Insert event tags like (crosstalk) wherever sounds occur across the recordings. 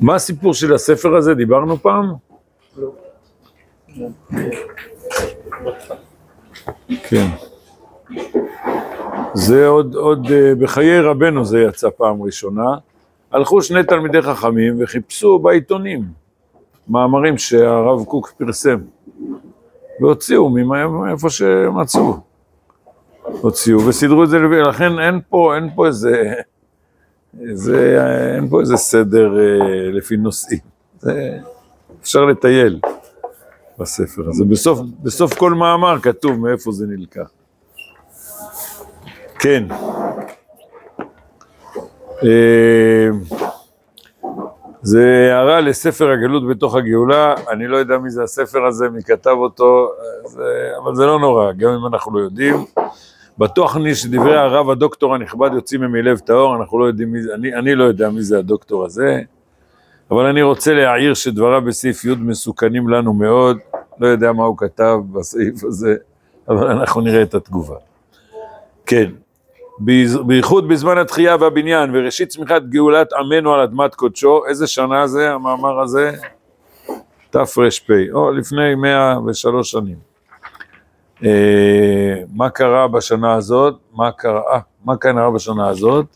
מה הסיפור של הספר הזה? דיברנו פעם? כן. זה עוד, עוד אה, בחיי רבנו זה יצא פעם ראשונה. הלכו שני תלמידי חכמים וחיפשו בעיתונים מאמרים שהרב קוק פרסם, והוציאו מאיפה שמצאו. הוציאו וסידרו את זה, לכן אין פה, אין פה איזה, איזה, אין פה איזה סדר אה, לפי נושאים. זה, אפשר לטייל בספר הזה. בסוף, בסוף כל מאמר כתוב מאיפה זה נלקח. כן. אה, זה הערה לספר הגלות בתוך הגאולה, אני לא יודע מי זה הספר הזה, מי כתב אותו, זה, אבל זה לא נורא, גם אם אנחנו לא יודעים. בטוח אני שדברי הרב הדוקטור הנכבד יוצאים מלב טהור, אנחנו לא יודעים מי זה, אני, אני לא יודע מי זה הדוקטור הזה, אבל אני רוצה להעיר שדבריו בסעיף י' מסוכנים לנו מאוד, לא יודע מה הוא כתב בסעיף הזה, אבל אנחנו נראה את התגובה. כן, בייחוד בזמן התחייה והבניין וראשית צמיחת גאולת עמנו על אדמת קודשו, איזה שנה זה המאמר הזה? תר"פ, או לפני 103 שנים. אה, מה קרה בשנה הזאת? מה קרה, אה, מה קרה בשנה הזאת?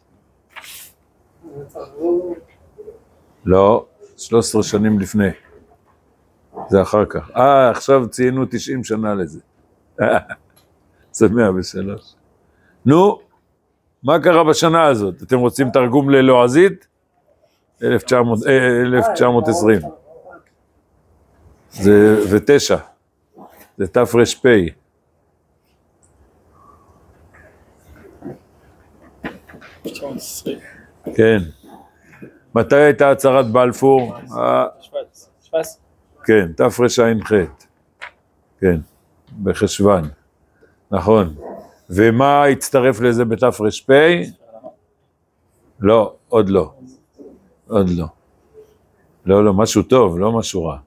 לא, 13 שנים לפני. זה אחר כך. אה, עכשיו ציינו 90 שנה לזה. (laughs) זה 103. נו, מה קרה בשנה הזאת? אתם רוצים תרגום ללועזית? 1920. אה, זה ותשע. זה תר"פ. כן. מתי הייתה הצהרת בלפור? 17. כן, תרע"ח. כן, בחשוון. נכון. ומה הצטרף לזה בתר"פ? לא, עוד לא. עוד לא. לא, לא, משהו טוב, לא משהו רע.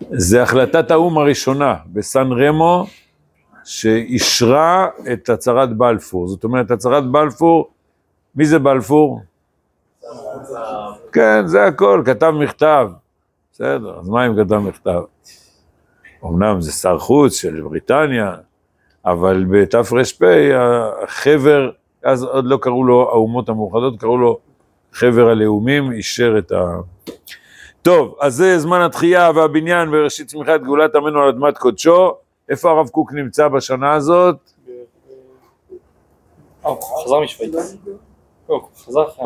זה החלטת האו"ם הראשונה בסן רמו, שאישרה את הצהרת בלפור. זאת אומרת, הצהרת בלפור, מי זה בלפור? כן, זה הכל, כתב מכתב. בסדר, אז מה אם כתב מכתב? אמנם זה שר חוץ של בריטניה, אבל בתר"פ החבר, אז עוד לא קראו לו האומות המאוחדות, קראו לו חבר הלאומים, אישר את ה... טוב, אז זה זמן התחייה והבניין וראשית צמיחת גאולת עמנו על אדמת קודשו. איפה הרב קוק נמצא בשנה הזאת? חזר משוויץ.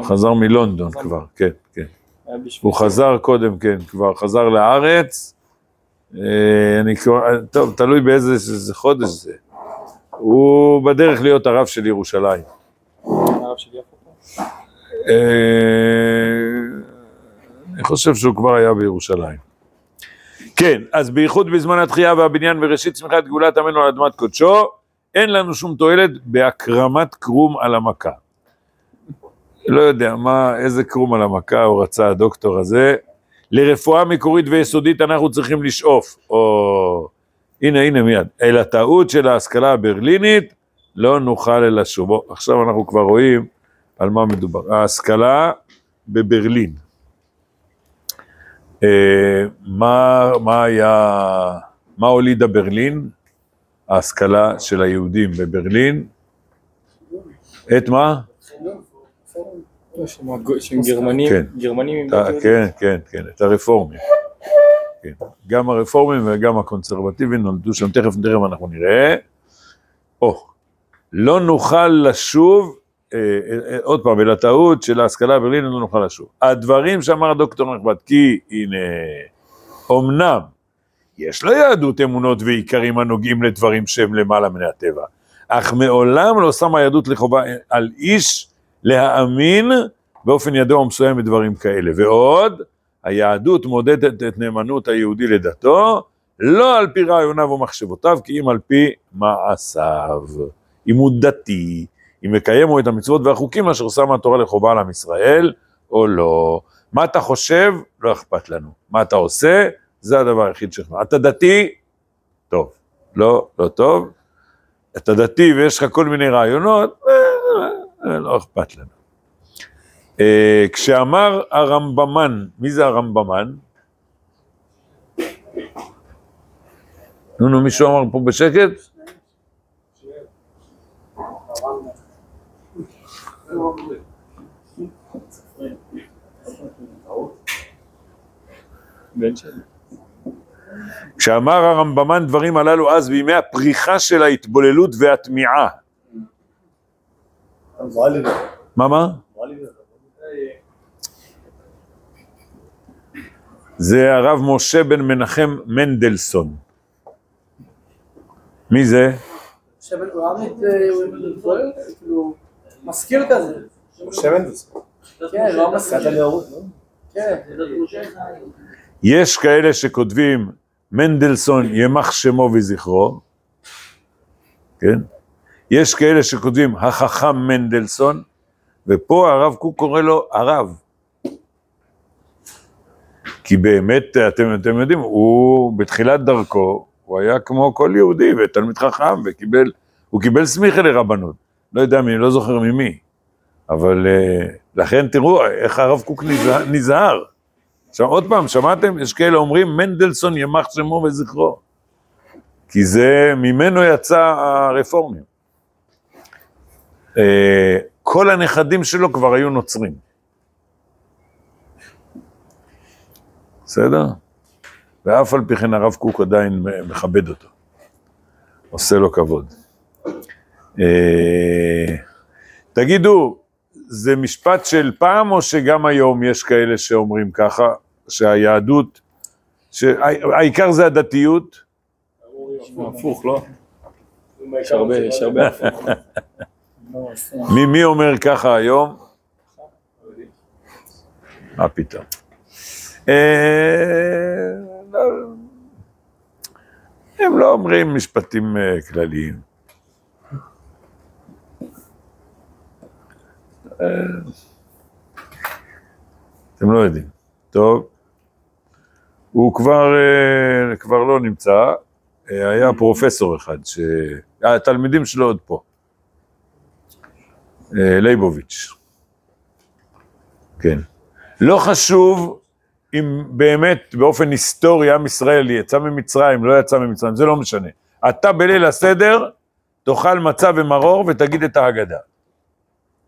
חזר מלונדון כבר, כן, כן. הוא חזר קודם, כן, כבר חזר לארץ. אה, אני כבר, טוב, תלוי באיזה חודש זה. הוא בדרך להיות הרב של ירושלים. הרב של יפו? אני חושב שהוא כבר היה בירושלים. כן, אז בייחוד בזמן התחייה והבניין וראשית צמיחת גאולת עמנו על אדמת קודשו, אין לנו שום תועלת בהקרמת קרום על המכה. לא יודע מה, איזה קרום על המכה הוא רצה הדוקטור הזה. לרפואה מקורית ויסודית אנחנו צריכים לשאוף, או הנה הנה מיד, אל הטעות של ההשכלה הברלינית לא נוכל אלא שובו. עכשיו אנחנו כבר רואים על מה מדובר. ההשכלה בברלין. אה, מה, מה היה, מה הולידה ברלין? ההשכלה של היהודים בברלין. את מה? גרמנים, כן. גרמנים כן, כן, כן, את הרפורמים. כן. גם הרפורמים וגם הקונסרבטיבים נולדו שם, תכף תכף אנחנו נראה. או, לא נוכל לשוב, אה, אה, עוד פעם, אל הטעות של ההשכלה הברלינית לא נוכל לשוב. הדברים שאמר דוקטור נכבד, כי הנה, אמנם יש ליהדות אמונות ועיקרים הנוגעים לדברים שהם למעלה מן הטבע, אך מעולם לא שמה יהדות לחובה על איש להאמין באופן ידוע ומסוים בדברים כאלה. ועוד, היהדות מודדת את נאמנות היהודי לדתו, לא על פי רעיוניו ומחשבותיו, כי אם על פי מעשיו. אם הוא דתי, אם מקיים את המצוות והחוקים אשר שמה התורה לחובה על עם ישראל, או לא. מה אתה חושב? לא אכפת לנו. מה אתה עושה? זה הדבר היחיד שלך. אתה דתי? טוב. לא, לא טוב. אתה דתי ויש לך כל מיני רעיונות, אה, אה, לא אכפת לנו. אה, כשאמר הרמב"מן, מי זה הרמב"מן? נו, נו, מישהו אמר פה בשקט? כשאמר הרמב"מן דברים הללו אז בימי הפריחה של ההתבוללות והטמיעה. מה מה? זה הרב משה בן מנחם מנדלסון. מי זה? מזכיר כזה. מנדלסון. כן, לא מזכיר. כן. יש כאלה שכותבים מנדלסון ימח שמו וזכרו, כן? יש כאלה שכותבים החכם מנדלסון, ופה הרב קוק קורא לו הרב. כי באמת, אתם, אתם יודעים, הוא בתחילת דרכו, הוא היה כמו כל יהודי ותלמיד חכם וקיבל, הוא קיבל סמיכה לרבנות. לא יודע מי, לא זוכר ממי. אבל uh, לכן תראו איך הרב קוק נזהר. עכשיו עוד פעם, שמעתם? יש כאלה אומרים מנדלסון ימח שמו וזכרו. כי זה, ממנו יצא הרפורמים. Uh, כל הנכדים שלו כבר היו נוצרים. בסדר? ואף על פי כן הרב קוק עדיין מכבד אותו. עושה לו כבוד. Uh, תגידו, זה משפט של פעם או שגם היום יש כאלה שאומרים ככה, שהיהדות, שהעיקר זה הדתיות? הפוך, לא? יש הרבה, יש הרבה הפוך. מי, אומר ככה היום? מה פתאום? אה, הם לא אומרים משפטים אה, כלליים. אתם לא יודעים. טוב, הוא כבר, כבר לא נמצא, היה פרופסור אחד, שהתלמידים שלו עוד פה, ליבוביץ', כן. לא חשוב אם באמת באופן היסטורי עם ישראל יצא ממצרים, לא יצא ממצרים, זה לא משנה. אתה בליל הסדר תאכל מצה ומרור ותגיד את ההגדה.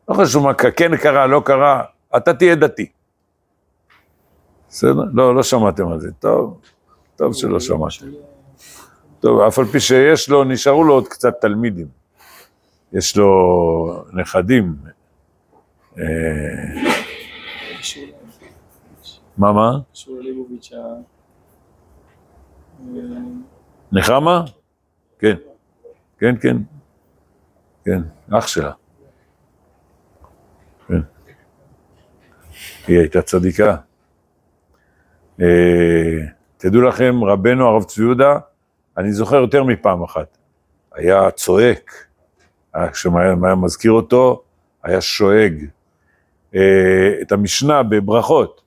לא חשוב מה כן קרה, לא קרה, אתה תהיה דתי. בסדר? לא, לא שמעתם על זה. טוב, טוב שלא שמעתם. טוב, אף על פי שיש לו, נשארו לו עוד קצת תלמידים. יש לו נכדים. אה, מה, מה? קשור לליבוביץ' ה... נחמה? כן. כן, כן. כן, אח שלה. היא הייתה צדיקה. אה, תדעו לכם, רבנו הרב צבי יהודה, אני זוכר יותר מפעם אחת, היה צועק, כשהוא היה מזכיר אותו, היה שואג. אה, את המשנה בברכות,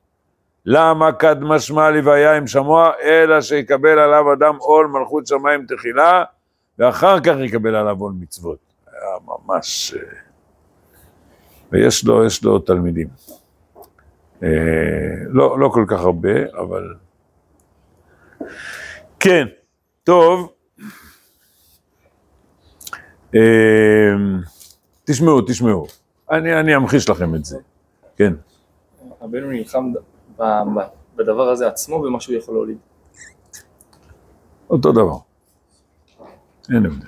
למה קד משמע לוויה עם שמוע, אלא שיקבל עליו אדם עול מלכות שמיים תחילה, ואחר כך יקבל עליו עול מצוות. היה ממש... אה, ויש לו, יש לו תלמידים. אה, לא, לא כל כך הרבה, אבל... כן, טוב. אה, תשמעו, תשמעו. אני, אני אמחיש לכם את זה, כן. רבנו נלחם בדבר הזה עצמו ומה שהוא יכול להוליד. אותו דבר. אין הבדל.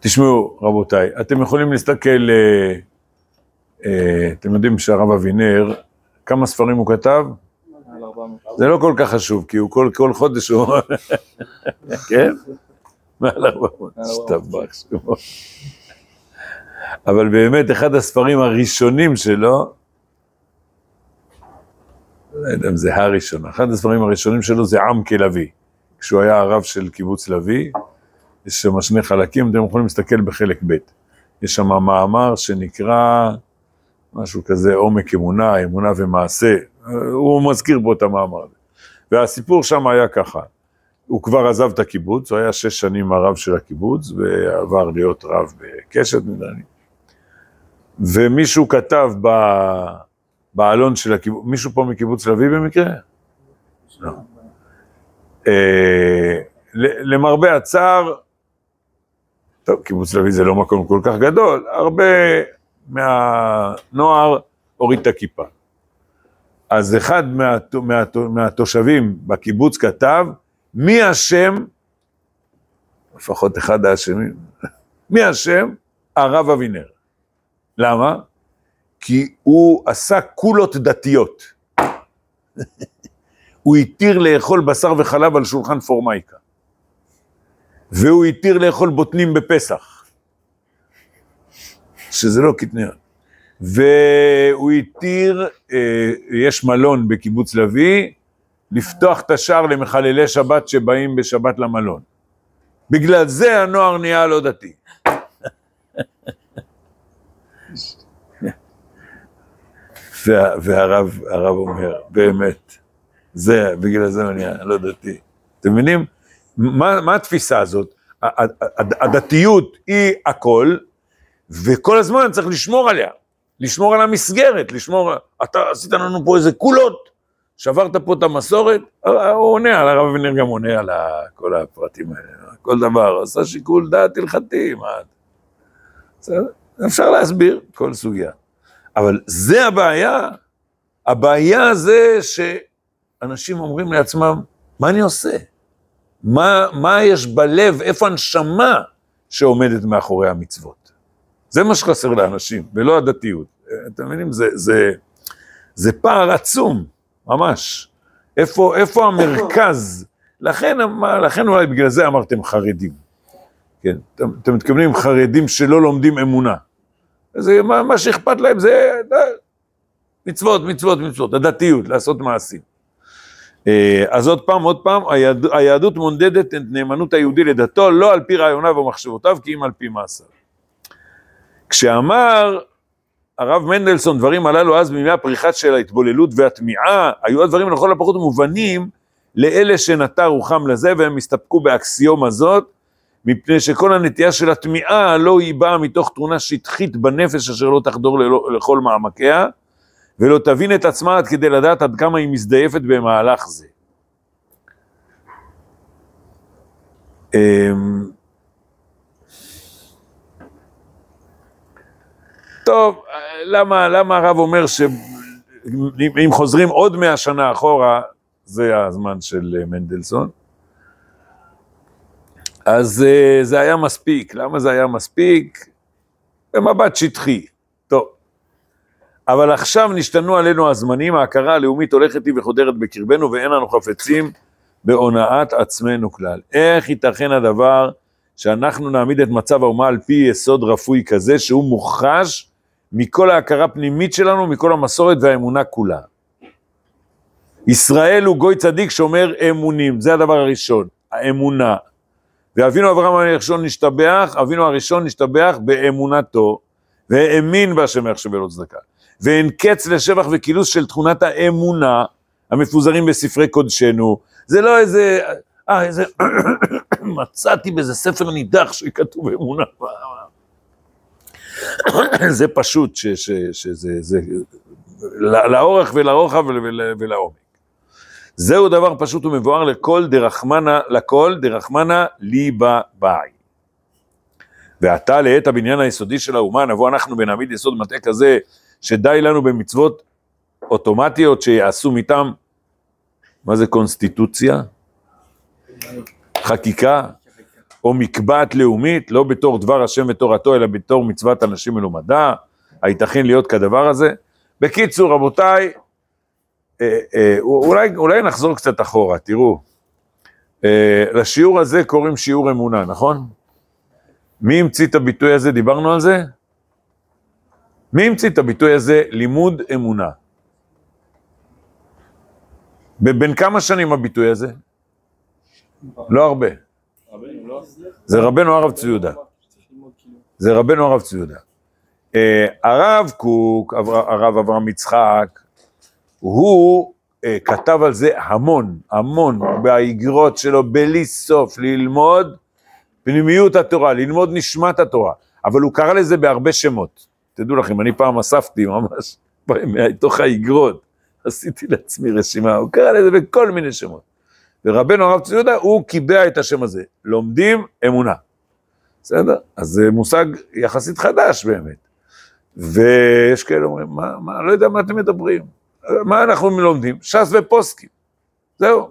תשמעו, רבותיי, אתם יכולים להסתכל, אה, אה, אתם יודעים שהרב אבינר, כמה ספרים הוא כתב? זה לא כל כך חשוב, כי הוא כל, כל חודש הוא... (laughs) כן? מעל 400, השתבח שמו. אבל באמת, אחד הספרים הראשונים שלו, לא יודע אם זה הראשון, אחד הספרים הראשונים שלו זה עם כלוי, כשהוא היה הרב של קיבוץ לוי, יש שם שני חלקים, אתם יכולים להסתכל בחלק ב', יש שם מאמר שנקרא משהו כזה עומק אמונה, אמונה ומעשה, הוא מזכיר פה את המאמר הזה. והסיפור שם היה ככה, הוא כבר עזב את הקיבוץ, הוא היה שש שנים הרב של הקיבוץ, ועבר להיות רב בקשת, לי. ומישהו כתב ב... בעלון של הקיבוץ, מישהו פה מקיבוץ לביא במקרה? לא. אה, למרבה הצער, טוב, קיבוץ לביא זה לא מקום כל כך גדול, הרבה מהנוער הוריד את הכיפה. אז אחד מהת- מהת- מהתושבים בקיבוץ כתב, מי אשם, לפחות אחד האשמים, (laughs) מי אשם? הרב אבינר. למה? כי הוא עשה קולות דתיות. (laughs) הוא התיר לאכול בשר וחלב על שולחן פורמייקה. והוא התיר לאכול בוטנים בפסח. שזה לא קטניות. והוא התיר, אה, יש מלון בקיבוץ לביא, לפתוח את השער למחללי שבת שבאים בשבת למלון. בגלל זה הנוער נהיה לא דתי. (laughs) וה, והרב הרב אומר, באמת, זה, בגלל זה אני לא דתי. אתם מבינים? מה, מה התפיסה הזאת? הדתיות היא הכל, וכל הזמן צריך לשמור עליה, לשמור על המסגרת, לשמור, אתה עשית לנו פה איזה קולות, שברת פה את המסורת, הוא עונה, הרב אבנר גם עונה על כל הפרטים האלה, כל דבר, עשה שיקול דעת הלכתי, מה... אפשר להסביר כל סוגיה. אבל זה הבעיה, הבעיה זה שאנשים אומרים לעצמם, מה אני עושה? מה, מה יש בלב, איפה הנשמה שעומדת מאחורי המצוות? זה מה שחסר לאנשים, ולא הדתיות. אתם מבינים? זה, זה, זה פער עצום, ממש. איפה, איפה המרכז? לכן, לכן אולי בגלל זה אמרתם חרדים. כן, אתם, אתם מתכוונים חרדים שלא לומדים אמונה. זה, מה, מה שאכפת להם זה דה, מצוות, מצוות, מצוות, הדתיות, לעשות מעשים. אה, אז עוד פעם, עוד פעם, היהד, היהדות מונדדת את נאמנות היהודי לדתו, לא על פי רעיוניו ומחשבותיו, כי אם על פי מעשיו. כשאמר הרב מנדלסון דברים הללו אז בימי הפריחה של ההתבוללות והטמיעה, היו הדברים לכל הפחות מובנים לאלה שנטה רוחם לזה והם הסתפקו באקסיומה זאת, מפני שכל הנטייה של התמיעה לא היא באה מתוך תאונה שטחית בנפש אשר לא תחדור לכל מעמקיה, ולא תבין את עצמה עד כדי לדעת עד כמה היא מזדייפת במהלך זה. טוב, למה, למה הרב אומר שאם חוזרים עוד מאה שנה אחורה, זה הזמן של אה, מנדלסון, אז אה, זה היה מספיק. למה זה היה מספיק? במבט שטחי. טוב. אבל עכשיו נשתנו עלינו הזמנים, ההכרה הלאומית הולכת היא וחודרת בקרבנו, ואין אנו חפצים בהונאת עצמנו כלל. איך ייתכן הדבר שאנחנו נעמיד את מצב האומה על פי יסוד רפוי כזה, שהוא מוחש מכל ההכרה הפנימית שלנו, מכל המסורת והאמונה כולה. ישראל הוא גוי צדיק שאומר אמונים, זה הדבר הראשון, האמונה. ואבינו אברהם הראשון נשתבח, אבינו הראשון נשתבח באמונתו, והאמין בהשם יחשב לו צדקה. ואין קץ לשבח וכילוס של תכונת האמונה המפוזרים בספרי קודשנו. זה לא איזה, אה, איזה, (coughs) מצאתי באיזה ספר נידח שכתוב אמונה. (coughs) זה פשוט, ש, ש, שזה, זה, לא- לאורך ולרוחב ול- ול- ולעומק. זהו דבר פשוט ומבואר לכל דרחמנה, לכל דרחמנה ליבה באי. ועתה לעת הבניין היסודי של האומה, נבוא אנחנו ונעמיד יסוד מטעה כזה, שדי לנו במצוות אוטומטיות שיעשו מטעם, מה זה קונסטיטוציה? חקיקה? או מקבעת לאומית, לא בתור דבר השם ותורתו, אלא בתור מצוות אנשים מלומדה, הייתכן להיות כדבר הזה? בקיצור, רבותיי, אה, אה, אולי, אולי נחזור קצת אחורה, תראו. אה, לשיעור הזה קוראים שיעור אמונה, נכון? מי המציא את הביטוי הזה? דיברנו על זה? מי המציא את הביטוי הזה? לימוד אמונה. בין כמה שנים הביטוי הזה? לא הרבה. זה רבנו הרב צבי יהודה. זה רבנו הרב צבי יהודה. אה, הרב קוק, הרב אברהם יצחק, הוא אה, כתב על זה המון, המון, באיגרות שלו, בלי סוף, ללמוד פנימיות התורה, ללמוד נשמת התורה, אבל הוא קרא לזה בהרבה שמות. תדעו לכם, אני פעם אספתי ממש, (laughs) מתוך האגרות, עשיתי לעצמי רשימה, הוא קרא לזה בכל מיני שמות. ורבנו הרב צבי יהודה, הוא קיבע את השם הזה, לומדים אמונה. בסדר? אז זה מושג יחסית חדש באמת. ויש כאלה אומרים, מה, מה, לא יודע מה אתם מדברים. מה אנחנו לומדים? ש"ס ופוסקים. זהו.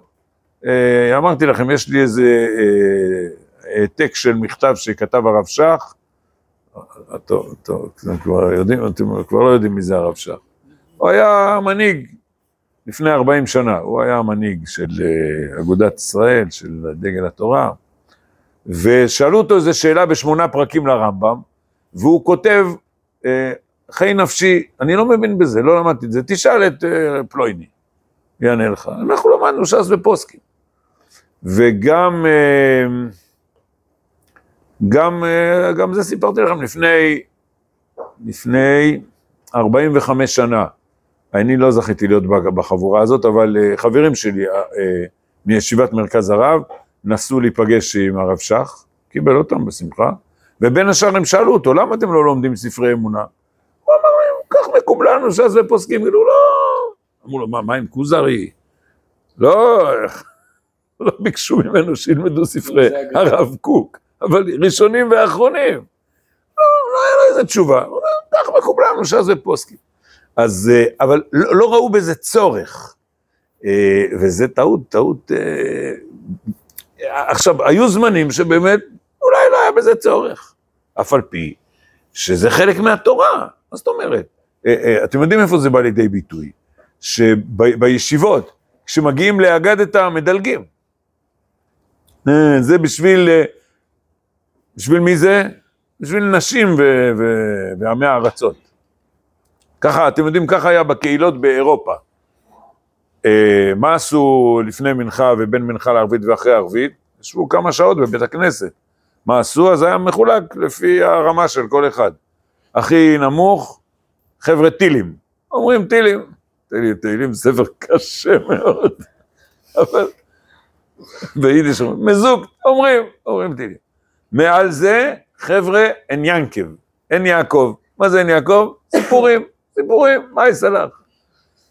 אה, אמרתי לכם, יש לי איזה אה, העתק של מכתב שכתב הרב שך. אה, טוב, טוב, אתם כבר יודעים, אתם כבר לא יודעים מי זה הרב שך. הוא היה מנהיג לפני 40 שנה, הוא היה המנהיג של אה, אגודת ישראל, של דגל התורה, ושאלו אותו איזו שאלה בשמונה פרקים לרמב"ם, והוא כותב, אה, חיי נפשי, אני לא מבין בזה, לא למדתי את זה, תשאל את אה, פלויני, יענה לך. אנחנו למדנו ש"ס ופוסקים. וגם, גם, גם זה סיפרתי לכם לפני, לפני 45 שנה. אני לא זכיתי להיות בחבורה הזאת, אבל אה, חברים שלי אה, אה, מישיבת מרכז הרב נסו להיפגש עם הרב שך, קיבל אותם בשמחה, ובין השאר הם שאלו אותו, למה אתם לא לומדים ספרי אמונה? הוא אמר להם, כך מקום לנו ש"ס ופוסקים, כאילו לא. אמרו לו, מה, מה עם כוזרי? לא, (laughs) לא ביקשו ממנו שילמדו ספרי הרב קוק, אבל ראשונים ואחרונים. לא, לא היה לו איזה תשובה, כך מקום לנו ש"ס ופוסקים. אז, אה, אבל לא, לא ראו בזה צורך, אה, וזה טעות, טעות... אה, עכשיו, היו זמנים שבאמת אולי לא היה בזה צורך, אף על פי שזה חלק מהתורה, מה זאת אומרת? אתם יודעים איפה זה בא לידי ביטוי? שבישיבות, כשמגיעים לאגדת המדלגים, זה בשביל, בשביל מי זה? בשביל נשים ועמי הארצות. ככה, אתם יודעים, ככה היה בקהילות באירופה. אה, מה עשו לפני מנחה ובין מנחה לערבית ואחרי ערבית? ישבו כמה שעות בבית הכנסת. מה עשו? אז היה מחולק לפי הרמה של כל אחד. הכי נמוך, חבר'ה טילים. אומרים טילים. תהילים, תהילים ספר קשה מאוד, אבל ביידיש אומרים, מזוג, אומרים, אומרים טילים. מעל זה, חבר'ה, אין ינקב, אין יעקב. מה זה אין יעקב? סיפורים. סיפורים, מה יסלח?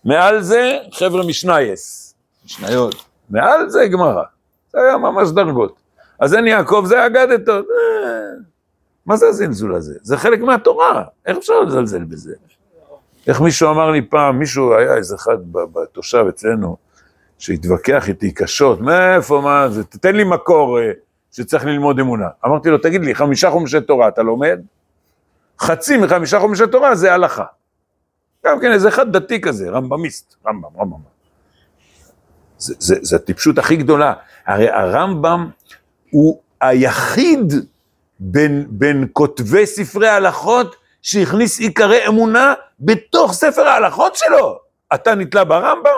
מעל זה, חבר'ה משנייס, משניות, מעל זה גמרא, זה היה ממש דרגות. אז אין יעקב, זה אגדתות. אה, מה זה הזלזול הזה? זה חלק מהתורה, איך אפשר לזלזל בזה? איך מישהו אמר לי פעם, מישהו, היה איזה אחד בתושב אצלנו, שהתווכח איתי קשות, מאיפה, מה זה, תתן לי מקור אה, שצריך ללמוד אמונה. אמרתי לו, תגיד לי, חמישה חומשי תורה אתה לומד? חצי מחמישה חומשי תורה זה הלכה. גם כן איזה אחד דתי כזה, רמב"מיסט, רמב"ם, רמב"ם. זה, זה, זה הטיפשות הכי גדולה. הרי הרמב"ם הוא היחיד בין, בין כותבי ספרי ההלכות שהכניס עיקרי אמונה בתוך ספר ההלכות שלו. אתה נתלה ברמב"ם?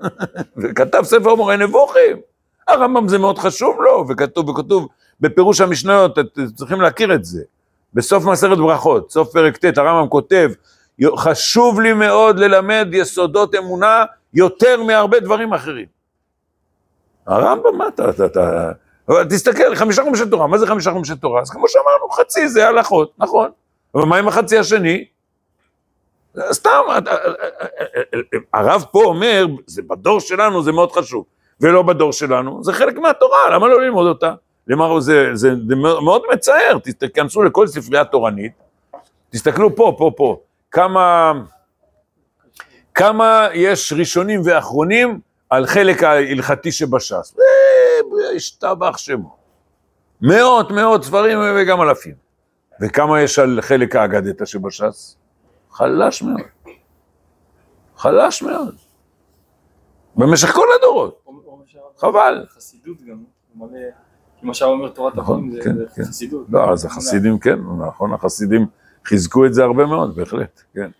(laughs) וכתב ספר מורה נבוכים. הרמב"ם זה מאוד חשוב לו, וכתוב, וכתוב בפירוש המשניות, אתם צריכים להכיר את זה. בסוף מסכת ברכות, סוף פרק ט', הרמב"ם כותב, חשוב לי מאוד ללמד יסודות אמונה יותר מהרבה דברים אחרים. הרמב"ם, מה אתה, אתה, אתה... אבל תסתכל, חמישה חומשי תורה, מה זה חמישה חומשי תורה? אז כמו שאמרנו, חצי זה הלכות, נכון. אבל מה עם החצי השני? סתם, הרב פה אומר, זה בדור שלנו זה מאוד חשוב, ולא בדור שלנו, זה חלק מהתורה, למה לא ללמוד אותה? למה זה, זה, זה מאוד מצער, תיכנסו לכל ספרייה תורנית, תסתכלו פה, פה, פה, כמה, כמה יש ראשונים ואחרונים על חלק ההלכתי שבש"ס. השתבח שמו. מאות, מאות ספרים וגם אלפים. וכמה יש על חלק האגדתא שבש"ס? חלש מאוד. חלש מאוד. במשך כל הדורות. חבל. חסידות גם, כמו שהרב אומר תורת נכון, החיים כן, זה כן. חסידות. לא, אז החסידים כן, נכון, החסידים חיזקו את זה הרבה מאוד, בהחלט, כן.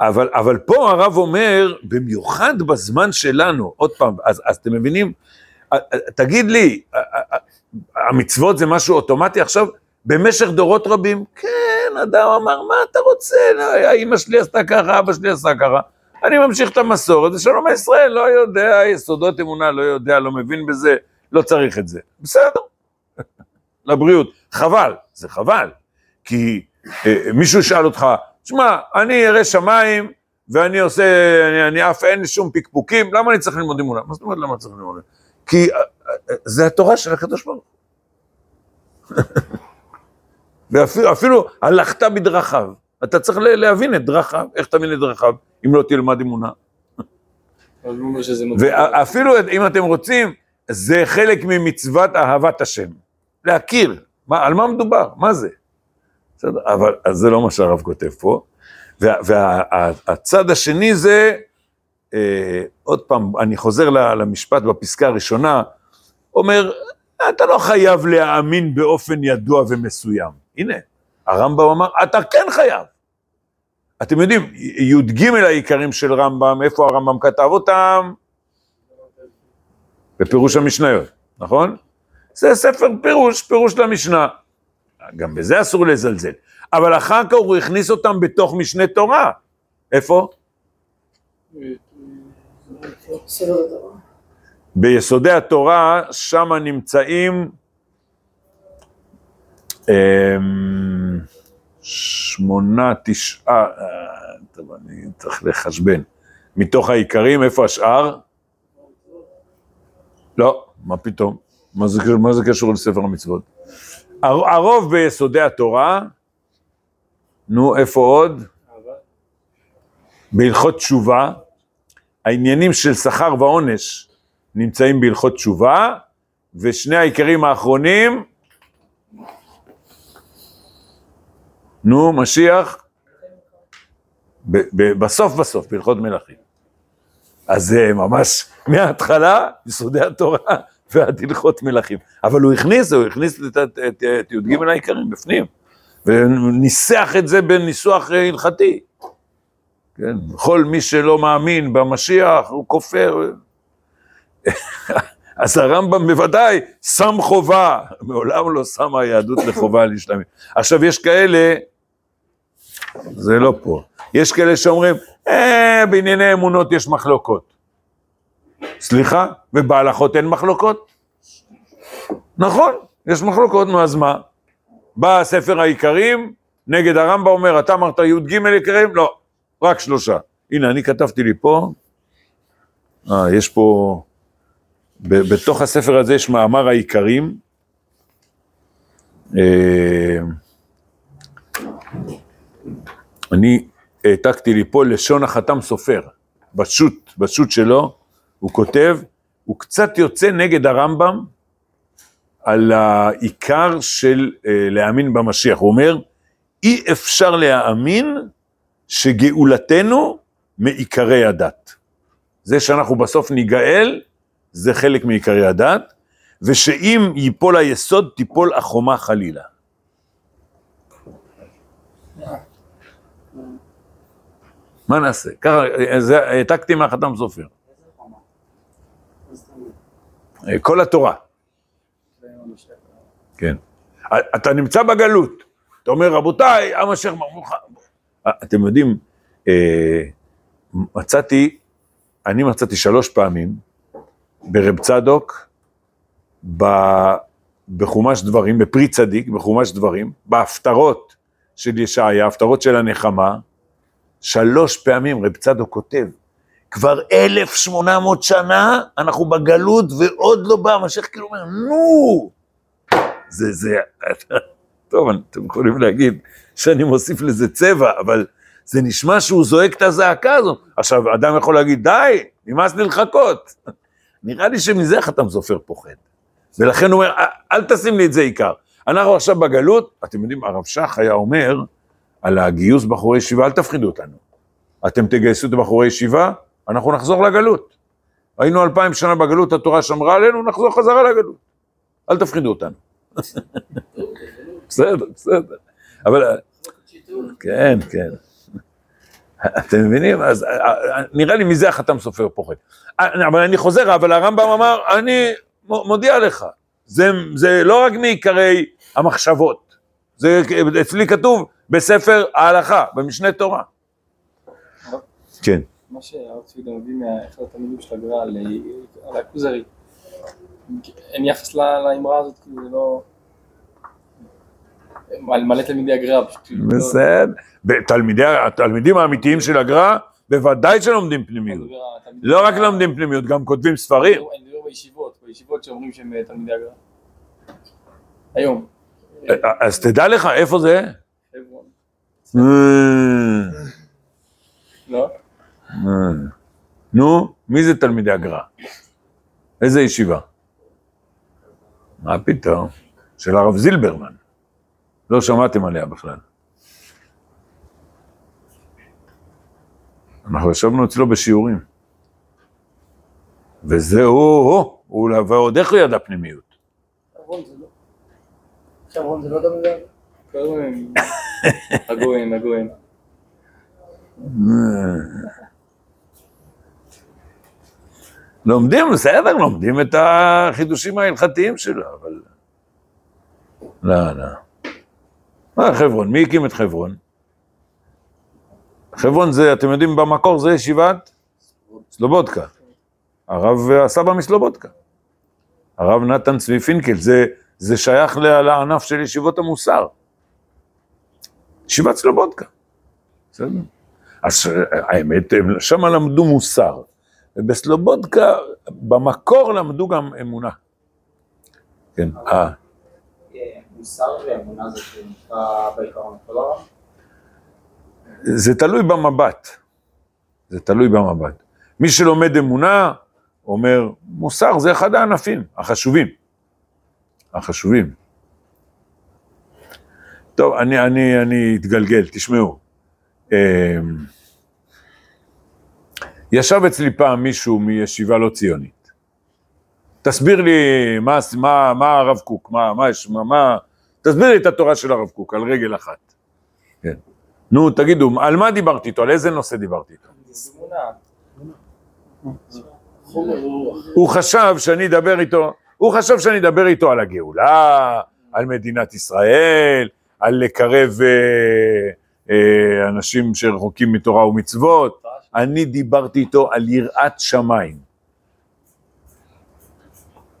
אבל, אבל פה הרב אומר, במיוחד בזמן שלנו, עוד פעם, אז, אז אתם מבינים, תגיד לי, המצוות זה משהו אוטומטי עכשיו? במשך דורות רבים, כן, אדם אמר, מה אתה רוצה? לא, אמא שלי עשתה ככה, אבא שלי עשה ככה. אני ממשיך את המסורת, זה שלום ישראל, לא יודע, יסודות אמונה, לא יודע, לא מבין בזה, לא צריך את זה. בסדר, (laughs) לבריאות. חבל, זה חבל. כי אה, מישהו ישאל אותך, שמע, אני ירא שמיים, ואני עושה, אני, אני אף אין שום פקפוקים, למה אני צריך ללמוד אמונה? מה זאת אומרת למה צריך ללמוד אמונה? כי אה, אה, זה התורה של הקדוש ברוך הוא. (laughs) ואפילו אפילו הלכת בדרכיו. אתה צריך להבין את דרכיו, איך תבין את דרכיו, אם לא תלמד אמונה. ואפילו אם אתם רוצים, זה חלק ממצוות אהבת השם. להכיר, מה, על מה מדובר, מה זה? בסדר, אבל אז זה לא מה שהרב כותב פה. והצד השני זה, אה, עוד פעם, אני חוזר למשפט בפסקה הראשונה, אומר, אתה לא חייב להאמין באופן ידוע ומסוים. הנה, הרמב"ם אמר, אתה כן חייב. אתם יודעים, י"ג העיקרים של רמב"ם, איפה הרמב"ם כתב אותם? בפירוש המשניות, נכון? זה ספר פירוש, פירוש למשנה. גם בזה אסור לזלזל. אבל אחר כך הוא הכניס אותם בתוך משנה תורה. איפה? ביסודי התורה, שם נמצאים אמ, שמונה, תשעה, אה, טוב, אני צריך לחשבן. מתוך העיקרים, איפה השאר? לא, מה פתאום? מה זה קשור לספר המצוות? הר- הרוב ביסודי התורה, נו, איפה עוד? בהלכות תשובה, העניינים של שכר ועונש נמצאים בהלכות תשובה, ושני העיקרים האחרונים, נו, משיח, ב- ב- בסוף בסוף, בהלכות מלכים. אז זה ממש מההתחלה, יסודי התורה ועד הלכות מלכים. אבל הוא הכניס, הוא הכניס את, את, את, את י"ג העיקרים בפנים, וניסח את זה בניסוח אה, הלכתי. כן, כל מי שלא מאמין במשיח, הוא כופר. (laughs) אז הרמב"ם בוודאי שם חובה, מעולם לא שמה היהדות לחובה איסלאמי. עכשיו יש כאלה, זה לא פה, יש כאלה שאומרים, אה, בענייני אמונות יש מחלוקות. סליחה, ובהלכות אין מחלוקות? נכון, יש מחלוקות, נו אז מה? בא ספר העיקרים, נגד הרמב"ם אומר, אתה אמרת י"ג עיקרים? לא, רק שלושה. הנה, אני כתבתי לי פה, אה, יש פה, ב- בתוך הספר הזה יש מאמר העיקרים. אה, אני העתקתי לי פה לשון החתם סופר, בשו"ת, בשו"ת שלו, הוא כותב, הוא קצת יוצא נגד הרמב"ם על העיקר של אה, להאמין במשיח. הוא אומר, אי אפשר להאמין שגאולתנו מעיקרי הדת. זה שאנחנו בסוף ניגאל, זה חלק מעיקרי הדת, ושאם ייפול היסוד, תיפול החומה חלילה. מה נעשה? ככה, זה- העתקתי מהחתם סופר. אה, כל התורה. כן. אתה נמצא בגלות, אתה אומר, רבותיי, המשיח ברוך הוא. אתם יודעים, אה, מצאתי, אני מצאתי שלוש פעמים ברב צדוק, בחומש דברים, בפרי צדיק, בחומש דברים, בהפטרות של ישעיה, ההפטרות של הנחמה, שלוש פעמים רב צדוק כותב, כבר 1,800 שנה אנחנו בגלות ועוד לא בא המשיח, כאילו אומר, נו, זה, זה, (laughs) טוב, אתם יכולים להגיד שאני מוסיף לזה צבע, אבל זה נשמע שהוא זועק את הזעקה הזו. עכשיו, אדם יכול להגיד, די, נמאס לי לחכות. (laughs) נראה לי שמזה חתם סופר פוחד. ולכן הוא אומר, "אל- אל תשים לי את זה עיקר. אנחנו עכשיו בגלות, אתם יודעים, הרב שך היה אומר על הגיוס בחורי ישיבה, אל תפחידו אותנו. אתם תגייסו את בחורי ישיבה, אנחנו נחזור לגלות. היינו אלפיים שנה בגלות, התורה שמרה עלינו, נחזור חזרה לגלות. אל תפחידו אותנו. בסדר, בסדר. אבל, כן, כן. אתם מבינים? אז אה, אה, נראה לי מזה החתם סופר פוחד. אבל אני חוזר, אבל הרמב"ם אמר, אני מודיע לך, זה, זה לא רק מעיקרי המחשבות, זה אצלי כתוב בספר ההלכה, במשנה תורה. כן. מה צבי מביא מאחד התלמידים של הגר"א על על הכוזרי, אין יחס לאמרה הזאת, כאילו זה לא... על מלא תלמידי הגר"א, פשוט... לא- בסדר. תלמידי- התלמידים האמיתיים של הגר"א, בוודאי שלומדים פנימיות. לא רק לומדים פנימיות, גם כותבים ספרים. אני מדבר בישיבות, בישיבות שאומרים שהם אה, תלמידי הגר"א. היום. אז תדע לך, איפה זה? חברון. אה, לא? אה. נו, מי זה תלמידי הגר"א? איזה ישיבה? מה פתאום? של הרב זילברמן. לא שמעתם עליה בכלל. אנחנו ישבנו אצלו בשיעורים. וזהו, הוא, הוא, ועוד איך הוא ידע פנימיות. חברון זה לא. לא תלמידי הגר"א. כל הזמן הגויים, הגויים. לומדים, בסדר, לומדים את החידושים ההלכתיים שלו, אבל... לא, לא. מה חברון? מי הקים את חברון? חברון זה, אתם יודעים, במקור זה ישיבת סלובודקה. הרב, הסבא מסלובודקה. הרב נתן צבי פינקל, זה, זה שייך לענף של ישיבות המוסר. ישיבת סלובודקה. בסדר? אז אה, האמת, שם למדו מוסר. ובסלובודקה, במקור למדו גם אמונה. כן, אה, מוסר ואמונה זה נקרא בעיקרון אותו דבר? זה תלוי במבט. זה תלוי במבט. מי שלומד אמונה, אומר, מוסר זה אחד הענפים החשובים. החשובים. טוב, אני, אני, אני אתגלגל, תשמעו. ישב אצלי פעם מישהו מישיבה לא ציונית. תסביר לי מה, מה, מה הרב קוק, מה, מה יש, מה, מה, תסביר לי את התורה של הרב קוק על רגל אחת. כן. נו, תגידו, על מה דיברתי איתו? על איזה נושא דיברתי איתו? הוא חשב שאני אדבר איתו, הוא חשב שאני אדבר איתו על הגאולה, על מדינת ישראל, על לקרב אה, אה, אנשים שרחוקים מתורה ומצוות. אני דיברתי איתו על יראת שמיים.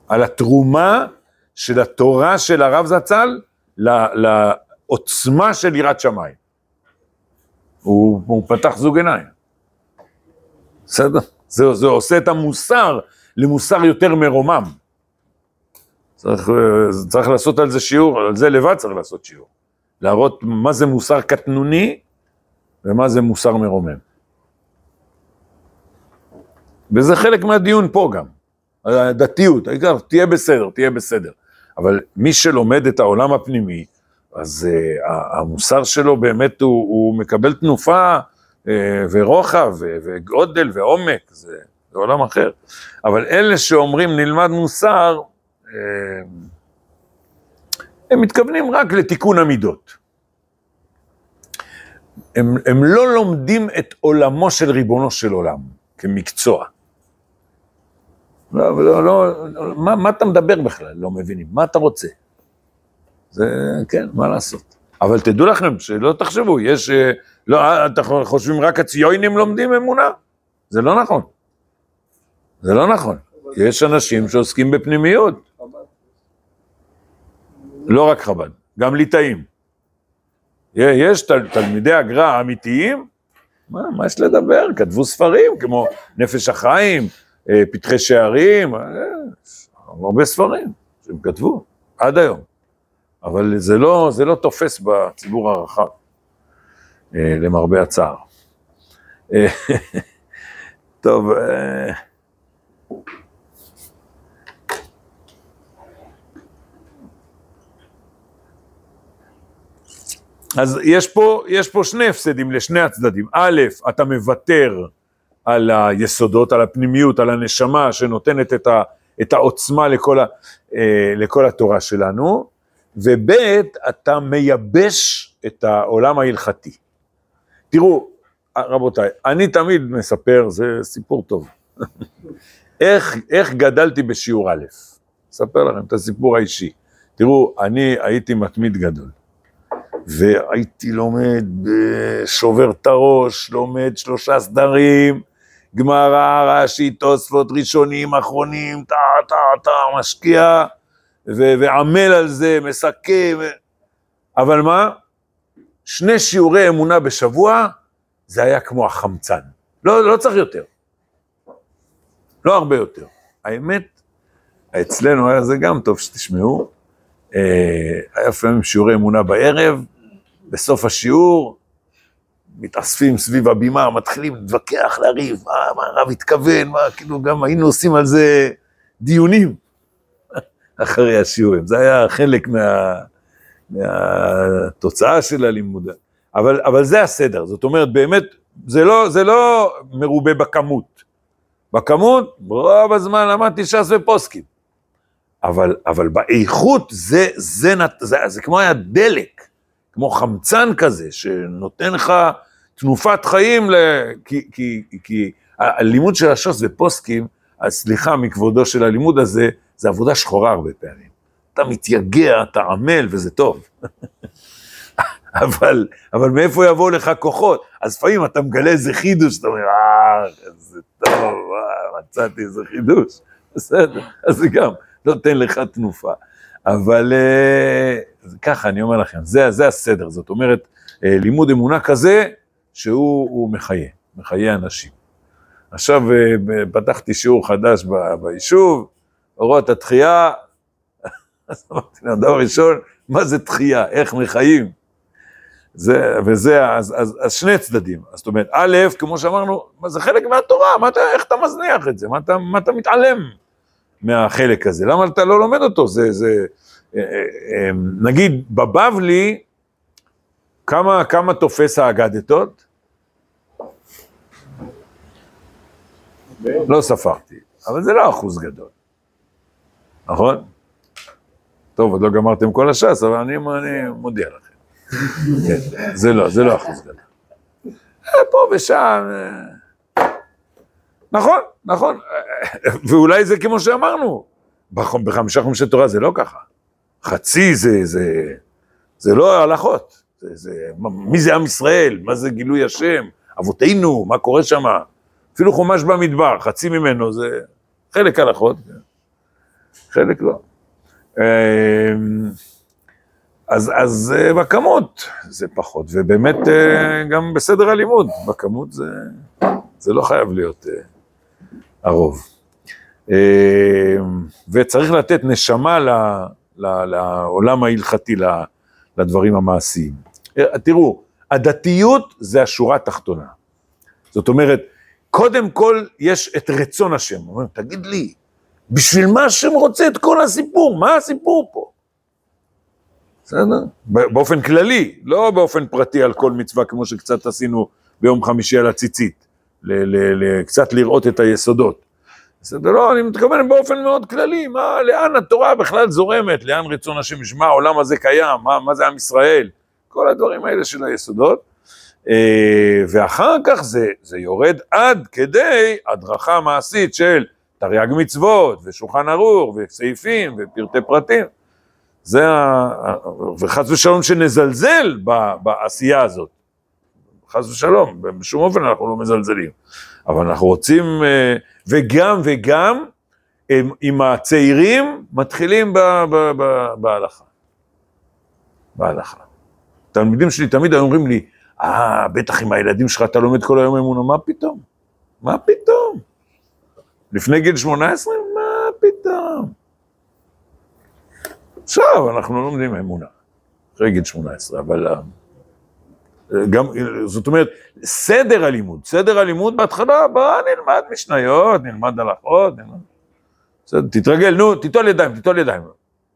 על התרומה של התורה של הרב זצ"ל לעוצמה של יראת שמיים. הוא, הוא פתח זוג עיניים. בסדר? זה, זה עושה את המוסר למוסר יותר מרומם. צריך, אה, צריך לעשות על זה שיעור, על זה לבד צריך לעשות שיעור. להראות מה זה מוסר קטנוני ומה זה מוסר מרומם. וזה חלק מהדיון פה גם. הדתיות, העיקר, תהיה בסדר, תהיה בסדר. אבל מי שלומד את העולם הפנימי, אז uh, המוסר שלו באמת הוא, הוא מקבל תנופה uh, ורוחב ו- וגודל ועומק, זה, זה עולם אחר. אבל אלה שאומרים נלמד מוסר, uh, הם מתכוונים רק לתיקון המידות. הם, הם לא לומדים את עולמו של ריבונו של עולם כמקצוע. לא, לא, לא, מה, מה אתה מדבר בכלל? לא מבינים. מה אתה רוצה? זה, כן, מה לעשות. אבל תדעו לכם, שלא תחשבו, יש, אה, לא, אה, אתם חושבים רק הציונים לומדים אמונה? זה לא נכון. זה לא נכון. יש אנשים שעוסקים בפנימיות. לא רק חב"ד, גם ליטאים. יש תל, תלמידי הגר"א האמיתיים, מה, מה יש לדבר? כתבו ספרים כמו נפש החיים, פתחי שערים, אה, הרבה ספרים שהם כתבו, עד היום. אבל זה לא, זה לא תופס בציבור הרחב, אה, למרבה הצער. אה, (laughs) טוב, אה, אז יש פה, יש פה שני הפסדים לשני הצדדים. א', אתה מוותר על היסודות, על הפנימיות, על הנשמה שנותנת את, ה, את העוצמה לכל, ה, אה, לכל התורה שלנו, וב', אתה מייבש את העולם ההלכתי. תראו, רבותיי, אני תמיד מספר, זה סיפור טוב, (laughs) איך, איך גדלתי בשיעור א', אספר לכם את הסיפור האישי. תראו, אני הייתי מתמיד גדול. והייתי לומד, אה, שובר את הראש, לומד שלושה סדרים, גמרא, רש"י, תוספות, ראשונים, אחרונים, טה, טה, טה, משקיע, ו- ועמל על זה, מסכם. אבל מה? שני שיעורי אמונה בשבוע, זה היה כמו החמצן. לא, לא צריך יותר. לא הרבה יותר. האמת, אצלנו היה זה גם טוב שתשמעו. אה, היה לפעמים שיעורי אמונה בערב, בסוף השיעור, מתאספים סביב הבימה, מתחילים להתווכח, לריב, מה, מה הרב התכוון, מה, כאילו גם היינו עושים על זה דיונים (laughs) אחרי השיעורים. זה היה חלק מה, מהתוצאה של הלימוד. אבל, אבל זה הסדר, זאת אומרת, באמת, זה לא, זה לא מרובה בכמות. בכמות, רוב הזמן למדתי ש"ס ופוסקים. אבל, אבל באיכות זה, זה, זה, זה, זה כמו היה דלק, כמו חמצן כזה, שנותן לך תנופת חיים, ל... כי, כי, כי הלימוד של הש"ס ופוסקים, הסליחה מכבודו של הלימוד הזה, זה עבודה שחורה הרבה פעמים. אתה מתייגע, אתה עמל, וזה טוב. (laughs) אבל, אבל מאיפה יבואו לך כוחות? אז לפעמים אתה מגלה איזה חידוש, אתה אומר, אה, איזה טוב, אה, מצאתי איזה חידוש. (laughs) בסדר, אז זה גם נותן לך תנופה. אבל אה, ככה, אני אומר לכם, זה, זה הסדר. זאת אומרת, אה, לימוד אמונה כזה, שהוא מחיה, מחיה אנשים. עכשיו אה, פתחתי שיעור חדש ביישוב, אורות התחייה, (laughs) אז אמרתי להם, דבר ראשון, מה זה תחייה, איך מחיים? זה, וזה, אז, אז, אז שני צדדים. זאת אומרת, א', כמו שאמרנו, זה חלק מהתורה, מה אתה, איך אתה מזניח את זה? מה אתה, מה אתה מתעלם מהחלק הזה? למה אתה לא לומד אותו? זה, זה, אה, אה, נגיד, בבבלי, כמה, כמה תופס האגדתות? לא ספרתי, אבל זה לא אחוז גדול, נכון? טוב, עוד לא גמרתם כל הש"ס, אבל אני, אני מודיע לכם. כן, זה לא, זה לא אחוז גדול. אה, פה ושם, אה, נכון, נכון, ואולי זה כמו שאמרנו, בחמישה חומשי תורה זה לא ככה. חצי זה, זה, זה לא הלכות, זה, זה, מי זה עם ישראל, מה זה גילוי השם, אבותינו, מה קורה שם, אפילו חומש במדבר, חצי ממנו זה חלק הלכות, כן. חלק לא. אמ, אז, אז אה, בכמות זה פחות, ובאמת אה, גם בסדר הלימוד, בכמות זה, זה לא חייב להיות אה, הרוב. אמ, וצריך לתת נשמה ל, ל, לעולם ההלכתי, לדברים המעשיים. תראו, הדתיות זה השורה התחתונה. זאת אומרת, קודם כל יש את רצון השם. הוא אומר, תגיד לי, בשביל מה השם רוצה את כל הסיפור? מה הסיפור פה? בסדר? באופן כללי, לא באופן פרטי על כל מצווה, כמו שקצת עשינו ביום חמישי על הציצית, קצת לראות את היסודות. בסדר, לא, אני מתכוון באופן מאוד כללי, מה, לאן התורה בכלל זורמת, לאן רצון השם, מה העולם הזה קיים, מה, מה זה עם ישראל, כל הדברים האלה של היסודות. אה, ואחר כך זה, זה יורד עד כדי הדרכה מעשית של תרי"ג מצוות ושולחן ערוך וסעיפים ופרטי פרטים. זה ה... וחס ושלום שנזלזל בעשייה הזאת. חס ושלום, בשום אופן אנחנו לא מזלזלים. אבל אנחנו רוצים, אה, וגם וגם עם הצעירים מתחילים בהלכה. בהלכה. תלמידים שלי תמיד היו אומרים לי, אה, בטח עם הילדים שלך אתה לומד כל היום אמונה, מה פתאום? מה פתאום? לפני גיל 18? מה פתאום? עכשיו אנחנו לומדים אמונה, אחרי גיל 18, אבל אה, גם, זאת אומרת, סדר הלימוד, סדר הלימוד בהתחלה, בוא נלמד משניות, נלמד הלכות, נלמד... תתרגל, נו, תיטול ידיים, תיטול ידיים.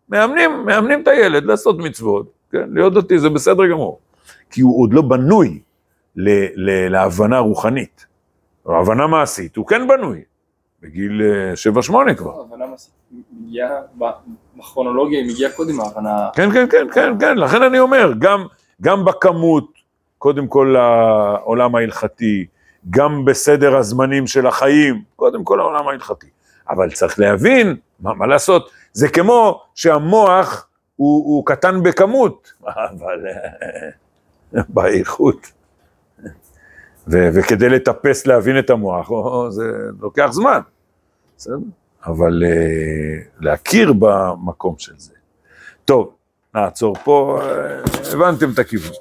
מאמנים, מאמנים את הילד לעשות מצוות, כן, להיות דתי זה בסדר גמור. כי הוא עוד לא בנוי ל, ל, להבנה רוחנית. הבנה מעשית, הוא כן בנוי, בגיל 7-8 אה, כבר. הבנה מעשית מגיעה, בכרונולוגיה היא מגיעה קודם ההבנה... כן, כן, כן, כן, כן, לכן אני אומר, גם, גם בכמות, קודם כל העולם ההלכתי, גם בסדר הזמנים של החיים, קודם כל העולם ההלכתי. אבל צריך להבין, מה, מה לעשות, זה כמו שהמוח הוא, הוא קטן בכמות, (laughs) אבל (laughs) באיכות. ו- וכדי לטפס להבין את המוח, זה לוקח זמן, בסדר? אבל uh, להכיר במקום של זה. טוב, נעצור פה, אה, הבנתם את הכיוון.